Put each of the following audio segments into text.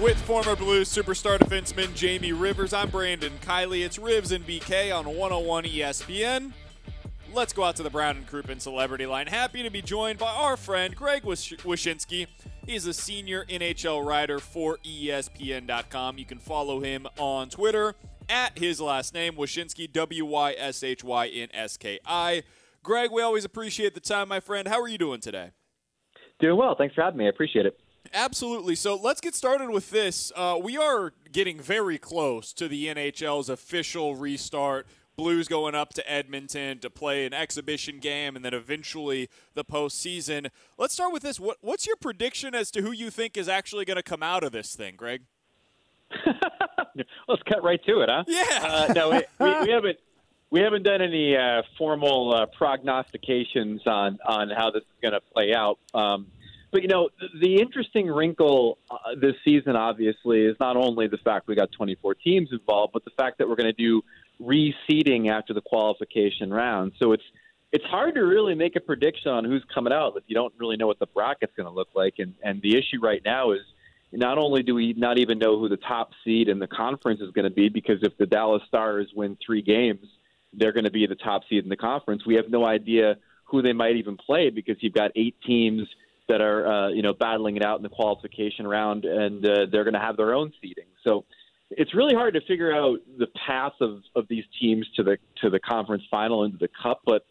With former Blues superstar defenseman Jamie Rivers, I'm Brandon Kiley. It's Rivs and BK on 101 ESPN. Let's go out to the Brown and Crouppen Celebrity Line. Happy to be joined by our friend Greg Wyshynski. He's a senior NHL writer for ESPN.com. You can follow him on Twitter at his last name, Wyshynski, W Y S H Y N S K I. Greg, we always appreciate the time, my friend. How are you doing today? Doing well. Thanks for having me. I appreciate it. Absolutely. So let's get started with this. Uh, we are getting very close to the NHL's official restart. Blues going up to Edmonton to play an exhibition game and then eventually the postseason. Let's start with this. What, what's your prediction as to who you think is actually going to come out of this thing, Greg? Let's cut right to it, huh? Yeah. Uh, no, we, we, we haven't we haven't done any uh, formal uh, prognostications on on how this is going to play out. Um, but you know, the interesting wrinkle uh, this season, obviously, is not only the fact we got 24 teams involved, but the fact that we're going to do reseeding after the qualification round. So it's it's hard to really make a prediction on who's coming out if you don't really know what the bracket's going to look like. And and the issue right now is not only do we not even know who the top seed in the conference is going to be, because if the Dallas Stars win three games, they're going to be the top seed in the conference. We have no idea who they might even play because you've got eight teams that are uh, you know battling it out in the qualification round, and uh, they're going to have their own seeding. So it's really hard to figure out the path of, of these teams to the to the conference final into the cup. But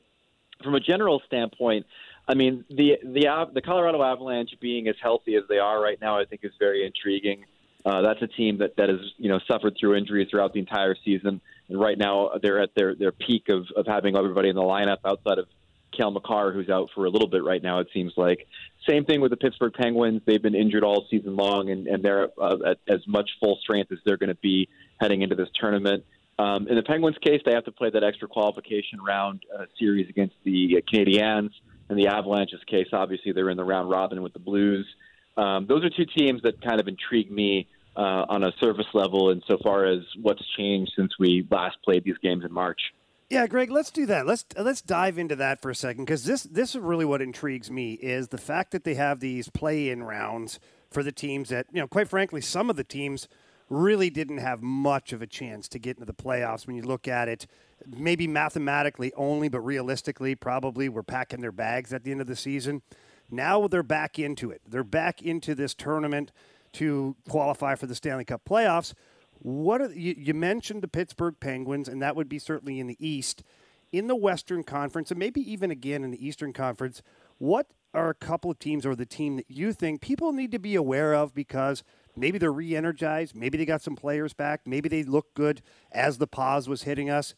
from a general standpoint, I mean the the the Colorado Avalanche being as healthy as they are right now, I think is very intriguing. Uh, that's a team that that has you know suffered through injuries throughout the entire season, and right now they're at their their peak of of having everybody in the lineup outside of Cale Makar, who's out for a little bit right now. It seems like same thing with the Pittsburgh Penguins. They've been injured all season long, and and they're uh, at as much full strength as they're going to be heading into this tournament. Um, in the Penguins' case, they have to play that extra qualification round uh, series against the Canadiens. In the Avalanche's case, obviously they're in the round robin with the Blues. Um, those are two teams that kind of intrigue me uh, on a surface level, insofar as what's changed since we last played these games in March. Yeah, Greg, let's do that. Let's uh, let's dive into that for a second because this this is really what intrigues me is the fact that they have these play-in rounds for the teams that you know, quite frankly, some of the teams really didn't have much of a chance to get into the playoffs when you look at it. Maybe mathematically only, but realistically, probably were packing their bags at the end of the season. Now they're back into it. They're back into this tournament to qualify for the Stanley Cup playoffs. What are, you, you mentioned the Pittsburgh Penguins, and that would be certainly in the East. In the Western Conference, and maybe even again in the Eastern Conference, what are a couple of teams or the team that you think people need to be aware of because maybe they're re energized, maybe they got some players back, maybe they look good as the pause was hitting us?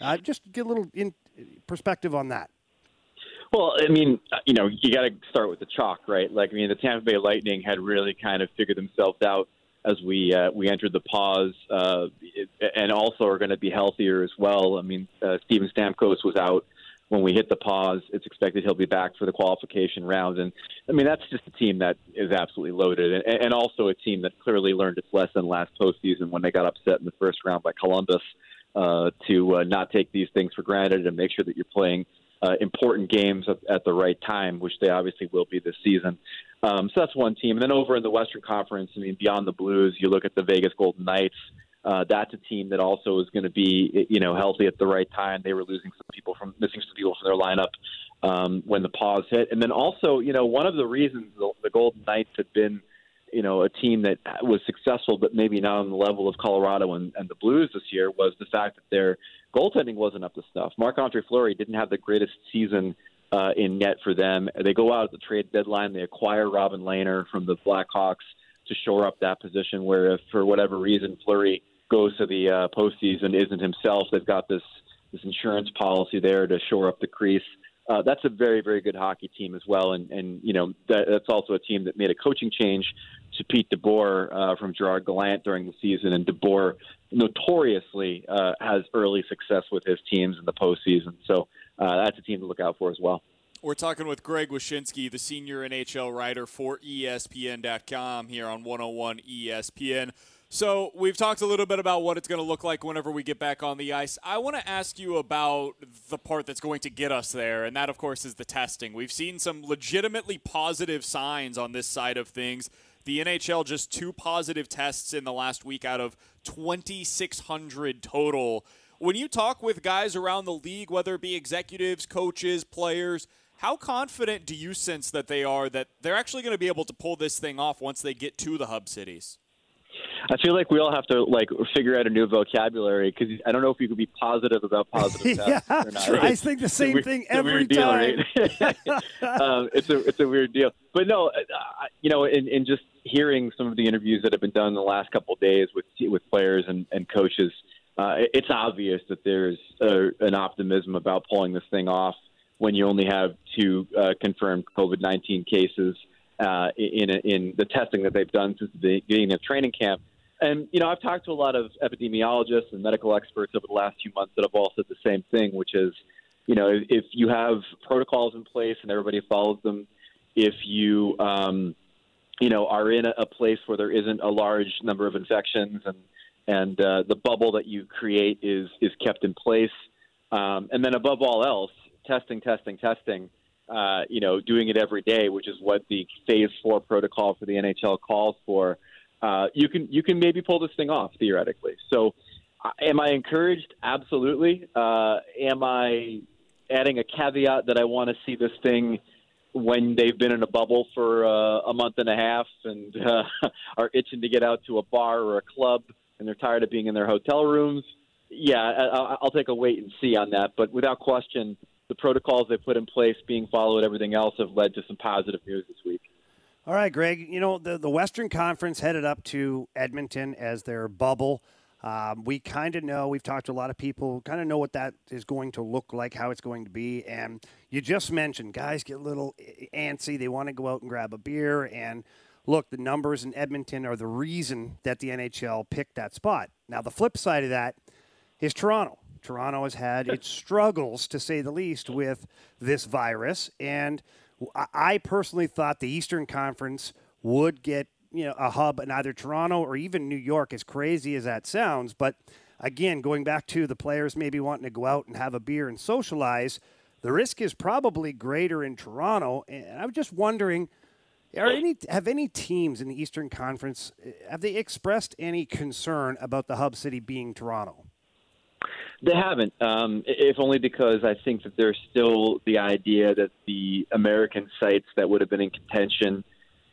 Uh, just get a little in perspective on that. Well, I mean, you know, you got to start with the chalk, right? Like, I mean, the Tampa Bay Lightning had really kind of figured themselves out as we uh, we entered the pause, uh, and also are going to be healthier as well. I mean, uh, Steven Stamkos was out when we hit the pause. It's expected he'll be back for the qualification round, and I mean that's just a team that is absolutely loaded, and, and also a team that clearly learned its lesson last postseason when they got upset in the first round by Columbus. Uh, to uh, not take these things for granted and make sure that you're playing uh, important games at, at the right time, which they obviously will be this season. Um, so that's one team. And then over in the Western Conference, I mean, beyond the Blues, you look at the Vegas Golden Knights. Uh, that's a team that also is going to be, you know, healthy at the right time. They were losing some people from missing some people from their lineup um, when the pause hit, and then also, you know, one of the reasons the, the Golden Knights had been, you know, a team that was successful, but maybe not on the level of Colorado and, and the Blues this year, was the fact that their goaltending wasn't up to snuff. Marc Andre Fleury didn't have the greatest season uh, in net for them. They go out at the trade deadline. They acquire Robin Lehner from the Blackhawks to shore up that position. Where if for whatever reason Fleury goes to the uh, postseason isn't himself, they've got this this insurance policy there to shore up the crease. Uh, that's a very, very good hockey team as well, and and you know that, that's also a team that made a coaching change to Pete DeBoer uh, from Gerard Gallant during the season, and DeBoer notoriously uh, has early success with his teams in the postseason. So uh, that's a team to look out for as well. We're talking with Greg Wyshynski, the senior NHL writer for ESPN.com here on 101 ESPN. So, we've talked a little bit about what it's going to look like whenever we get back on the ice. I want to ask you about the part that's going to get us there, and that, of course, is the testing. We've seen some legitimately positive signs on this side of things. The NHL just two positive tests in the last week out of 2,600 total. When you talk with guys around the league, whether it be executives, coaches, players, how confident do you sense that they are that they're actually going to be able to pull this thing off once they get to the hub cities? I feel like we all have to like figure out a new vocabulary because I don't know if you could be positive about positive yeah, or not. I think the same weird, thing every deal. Right? um, it's a it's a weird deal, but no, uh, you know, in, in just hearing some of the interviews that have been done in the last couple of days with with players and, and coaches, uh, it's obvious that there's a, an optimism about pulling this thing off when you only have two uh, confirmed COVID nineteen cases uh, in in the testing that they've done since the beginning of training camp. And you know, I've talked to a lot of epidemiologists and medical experts over the last few months that have all said the same thing, which is, you know, if you have protocols in place and everybody follows them, if you, um, you know, are in a, place where there isn't a large number of infections and and uh, the bubble that you create is is kept in place, um, and then above all else, testing, testing, testing. Uh, you know, doing it every day, which is what the Phase Four protocol for the NHL calls for uh, you can you can maybe pull this thing off theoretically. So, uh, am I encouraged? Absolutely. Uh, am I adding a caveat that I want to see this thing when they've been in a bubble for uh, a month and a half and uh, are itching to get out to a bar or a club and they're tired of being in their hotel rooms? Yeah, I, I'll take a wait and see on that. But without question, the protocols they put in place, being followed, everything else, have led to some positive news this week. All right, Greg. You know, the, the Western Conference headed up to Edmonton as their bubble. Um, we kind of know, we've talked to a lot of people, kind of know what that is going to look like, how it's going to be. And you just mentioned guys get a little antsy. They want to go out and grab a beer. And look, the numbers in Edmonton are the reason that the NHL picked that spot. Now, the flip side of that is Toronto. Toronto has had its struggles, to say the least, with this virus. And I personally thought the Eastern Conference would get you know a hub in either Toronto or even New York. As crazy as that sounds, but again, going back to the players maybe wanting to go out and have a beer and socialize, the risk is probably greater in Toronto. And I'm just wondering. Are any have any teams in the Eastern Conference eh, have they expressed any concern about the hub city being Toronto? They haven't, um, if only because I think that there's still the idea that the American sites that would have been in contention,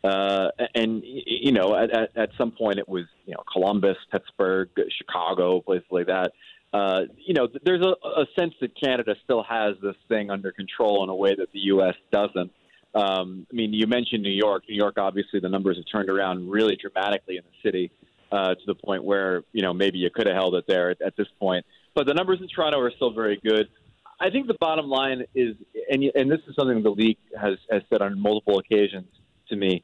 uh, and you know, at, at, at some point it was you know Columbus, Pittsburgh, Chicago, places like that. Uh, you know, there's a, a sense that Canada still has this thing under control in a way that the U.S. doesn't. Um, I mean, you mentioned New York. New York, obviously, the numbers have turned around really dramatically in the city uh, to the point where you know maybe you could have held it there at, at this point. But the numbers in Toronto are still very good. I think the bottom line is, and and this is something the league has has said on multiple occasions to me.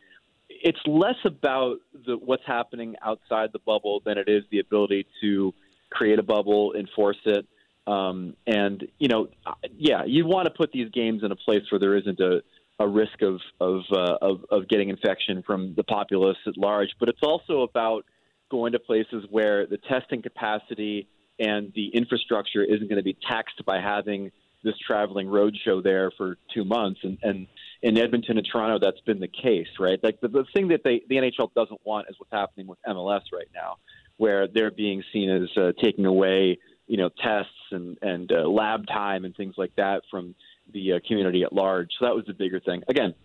It's less about the, what's happening outside the bubble than it is the ability to create a bubble, enforce it, um, and you know, yeah, you want to put these games in a place where there isn't a, a risk of of, uh, of of getting infection from the populace at large. But it's also about going to places where the testing capacity and the infrastructure isn't going to be taxed by having this traveling road show there for two months, and and in Edmonton and Toronto, that's been the case, right? Like the, the thing that they the NHL doesn't want is what's happening with MLS right now, where they're being seen as uh, taking away you know tests and and uh, lab time and things like that from the uh, community at large. So that was the bigger thing. Again,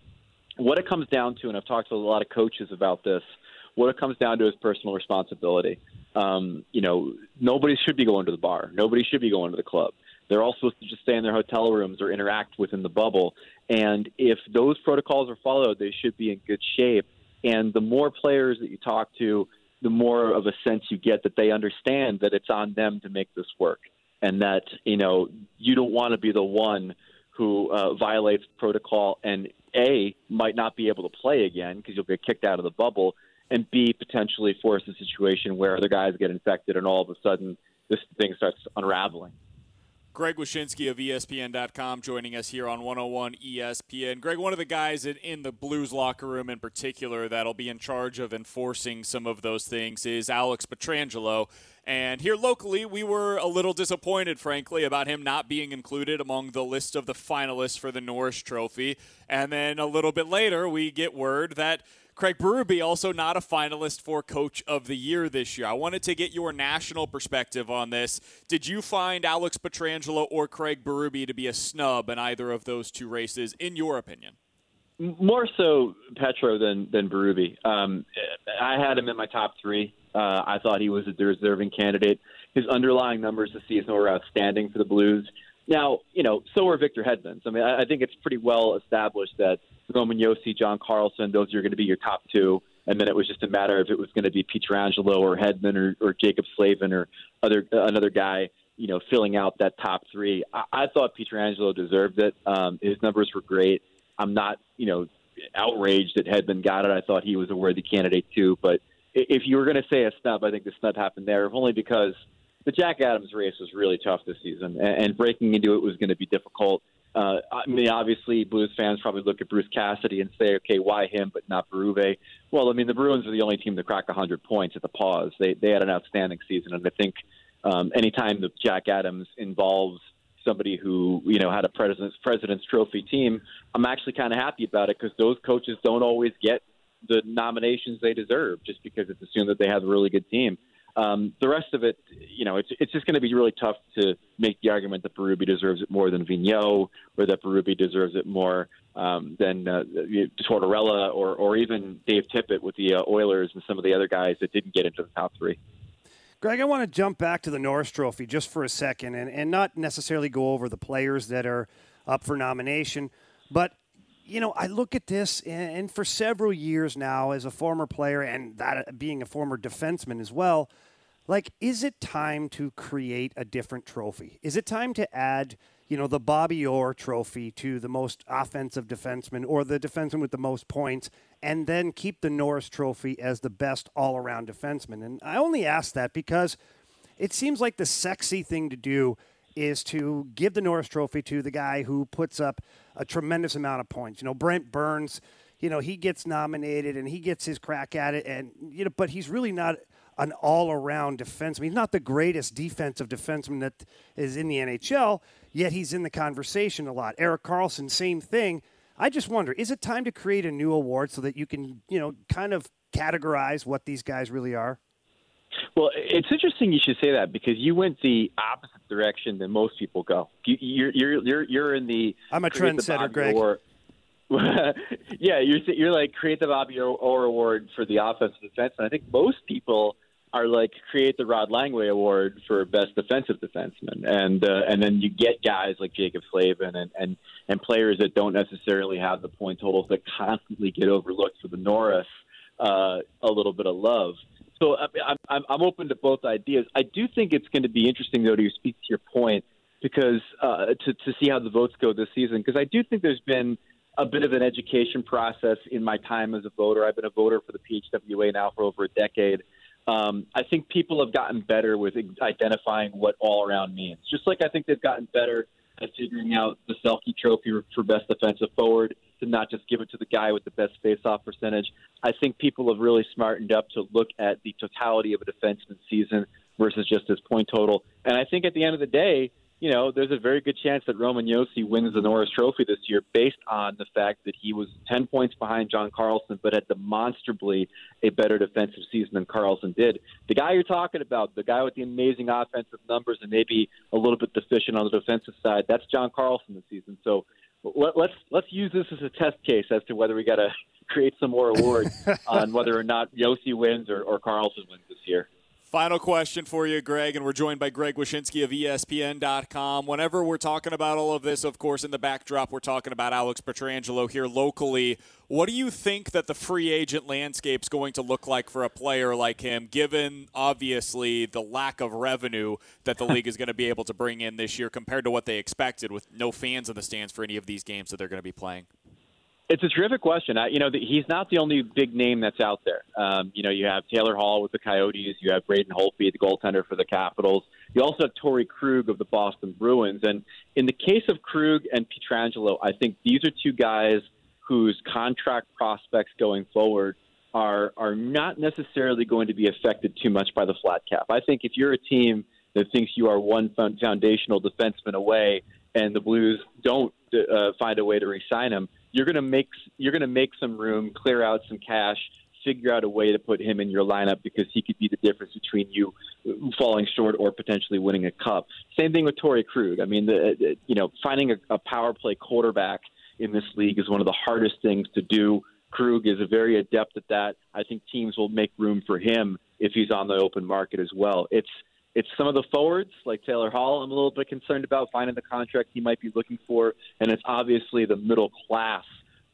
what it comes down to, and I've talked to a lot of coaches about this. What it comes down to is personal responsibility. Um, you know, nobody should be going to the bar. Nobody should be going to the club. They're all supposed to just stay in their hotel rooms or interact within the bubble. And if those protocols are followed, they should be in good shape. And the more players that you talk to, the more of a sense you get that they understand that it's on them to make this work, and that you know you don't want to be the one who uh, violates protocol and a might not be able to play again because you'll get kicked out of the bubble, and b potentially force a situation where other guys get infected and all of a sudden this thing starts unraveling. Greg Wyshynski of ESPN.com joining us here on 101 ESPN. Greg, one of the guys in the Blues locker room in particular that'll be in charge of enforcing some of those things is Alex Pietrangelo. And here locally, we were a little disappointed, frankly, about him not being included among the list of the finalists for the Norris Trophy. And then a little bit later, we get word that Craig Berube also not a finalist for Coach of the Year this year. I wanted to get your national perspective on this. Did you find Alex Pietrangelo or Craig Berube to be a snub in either of those two races, in your opinion? More so Petro than than Berube. Um, I had him in my top three. Uh, I thought he was a deserving candidate. His underlying numbers this season were outstanding for the Blues. Now, you know, so are Victor Hedman's. I mean, I, I think it's pretty well established that Roman Josi, John Carlson, those are going to be your top two. And then it was just a matter of it was going to be Pietrangelo or Hedman or, or Jaccob Slavin or other uh, another guy, you know, filling out that top three. I, I thought Pietrangelo deserved it. Um, his numbers were great. I'm not, you know, outraged that Hedman got it. I thought he was a worthy candidate too. But if you were going to say a snub, I think the snub happened there, if only because the Jack Adams race was really tough this season, and, and breaking into it was going to be difficult. Uh, I mean, obviously, Blues fans probably look at Bruce Cassidy and say, okay, why him but not Berube? Well, I mean, the Bruins are the only team to crack 100 points at the pause. They they had an outstanding season, and I think um, anytime that Jack Adams involves somebody who you know had a president's president's trophy team, I'm actually kind of happy about it because those coaches don't always get the nominations they deserve just because it's assumed that they have a really good team. Um, the rest of it, you know, it's it's just going to be really tough to make the argument that Berube deserves it more than Vigneault, or that Berube deserves it more um, than uh, Tortorella, or or even Dave Tippett with the uh, Oilers and some of the other guys that didn't get into the top three. Greg, I want to jump back to the Norris Trophy just for a second, and, and not necessarily go over the players that are up for nomination, but you know, I look at this, and, for several years now, as a former player and that uh, being a former defenseman as well, like, is it time to create a different trophy? Is it time to add, you know, the Bobby Orr trophy to the most offensive defenseman or the defenseman with the most points, and then keep the Norris trophy as the best all around defenseman? And I only ask that because it seems like the sexy thing to do is to give the Norris Trophy to the guy who puts up a tremendous amount of points. You know, Brent Burns, you know, he gets nominated and he gets his crack at it, and you know, but he's really not an all-around defenseman. He's not the greatest defensive defenseman that is in the NHL, yet he's in the conversation a lot. Erik Karlsson, same thing. I just wonder, is it time to create a new award so that you can, you know, kind of categorize what these guys really are? Well, it's interesting you should say that because you went the opposite direction than most people go. You, are you're you're you're in the I'm a trendsetter, Greg. Orr. yeah, you're you're like create the Bobby Orr Award for the offensive defense, and I think most people are like create the Rod Langway Award for best defensive defenseman, and uh, and then you get guys like Jaccob Slavin and and and players that don't necessarily have the point totals that constantly get overlooked for the Norris uh, a little bit of love. So I'm, I'm, open to both ideas. I do think it's going to be interesting, though, to speak to your point, because uh, to, to see how the votes go this season, because I do think there's been a bit of an education process in my time as a voter. I've been a voter for the PHWA now for over a decade. Um, I think people have gotten better with identifying what all around means. Just like I think they've gotten better at figuring out the Selke Trophy for best defensive forward to not just give it to the guy with the best face-off percentage. I think people have really smartened up to look at the totality of a defenseman season versus just his point total. And I think at the end of the day, you know, there's a very good chance that Roman Josi wins the Norris Trophy this year based on the fact that he was 10 points behind John Carlson, but had demonstrably a better defensive season than Carlson did. The guy you're talking about, the guy with the amazing offensive numbers and maybe a little bit deficient on the defensive side, that's John Carlson this season. So let, let's let's use this as a test case as to whether we got to create some more awards on whether or not Josi wins or, or Carlson wins this year. Final question for you, Greg, and we're joined by Greg Wyshynski of ESPN.com. Whenever we're talking about all of this, of course, in the backdrop, we're talking about Alex Pietrangelo here locally. What do you think that the free agent landscape's going to look like for a player like him, given obviously the lack of revenue that the league is going to be able to bring in this year compared to what they expected, with no fans in the stands for any of these games that they're going to be playing? It's a terrific question. I, you know, the, he's not the only big name that's out there. Um, you know, you have Taylor Hall with the Coyotes. You have Braden Holtby, the goaltender for the Capitals. You also have Torey Krug of the Boston Bruins. And in the case of Krug and Pietrangelo, I think these are two guys whose contract prospects going forward are are not necessarily going to be affected too much by the flat cap. I think if you're a team that thinks you are one foundational defenseman away, and the Blues don't uh, find a way to re-sign him you're going to make you're going to make some room, clear out some cash, figure out a way to put him in your lineup because he could be the difference between you falling short or potentially winning a cup. Same thing with Torey Krug. I mean, the, the you know finding a, a power play quarterback in this league is one of the hardest things to do. Krug is very adept at that. I think teams will make room for him if he's on the open market as well. It's it's some of the forwards like Taylor Hall. I'm a little bit concerned about finding the contract he might be looking for, and it's obviously the middle class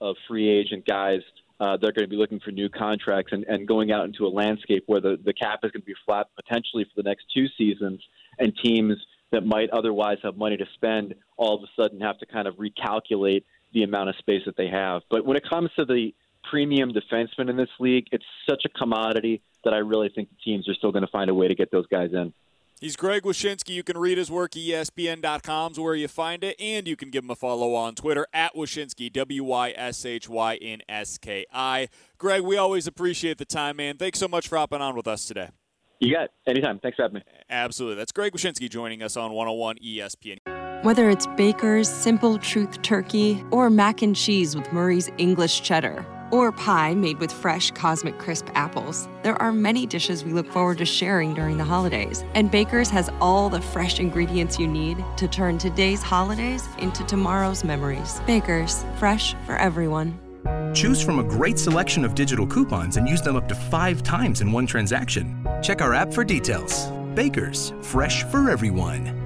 of free agent guys. Uh, they're going to be looking for new contracts and, and going out into a landscape where the, the cap is going to be flat potentially for the next two seasons, and teams that might otherwise have money to spend all of a sudden have to kind of recalculate the amount of space that they have. But when it comes to the premium defensemen in this league, it's such a commodity that I really think the teams are still going to find a way to get those guys in. He's Greg Wyshynski. You can read his work at ESPN.com is where you find it, and you can give him a follow on Twitter at Wyshynski, W Y S H Y N S K I. Greg, we always appreciate the time, man. Thanks so much for hopping on with us today. You got it. Anytime. Thanks for having me. Absolutely. That's Greg Wyshynski joining us on 101 ESPN. Whether it's Baker's Simple Truth Turkey or mac and cheese with Murray's English Cheddar or pie made with fresh Cosmic Crisp apples. There are many dishes we look forward to sharing during the holidays, and Baker's has all the fresh ingredients you need to turn today's holidays into tomorrow's memories. Baker's, fresh for everyone. Choose from a great selection of digital coupons and use them up to five times in one transaction. Check our app for details. Baker's, fresh for everyone.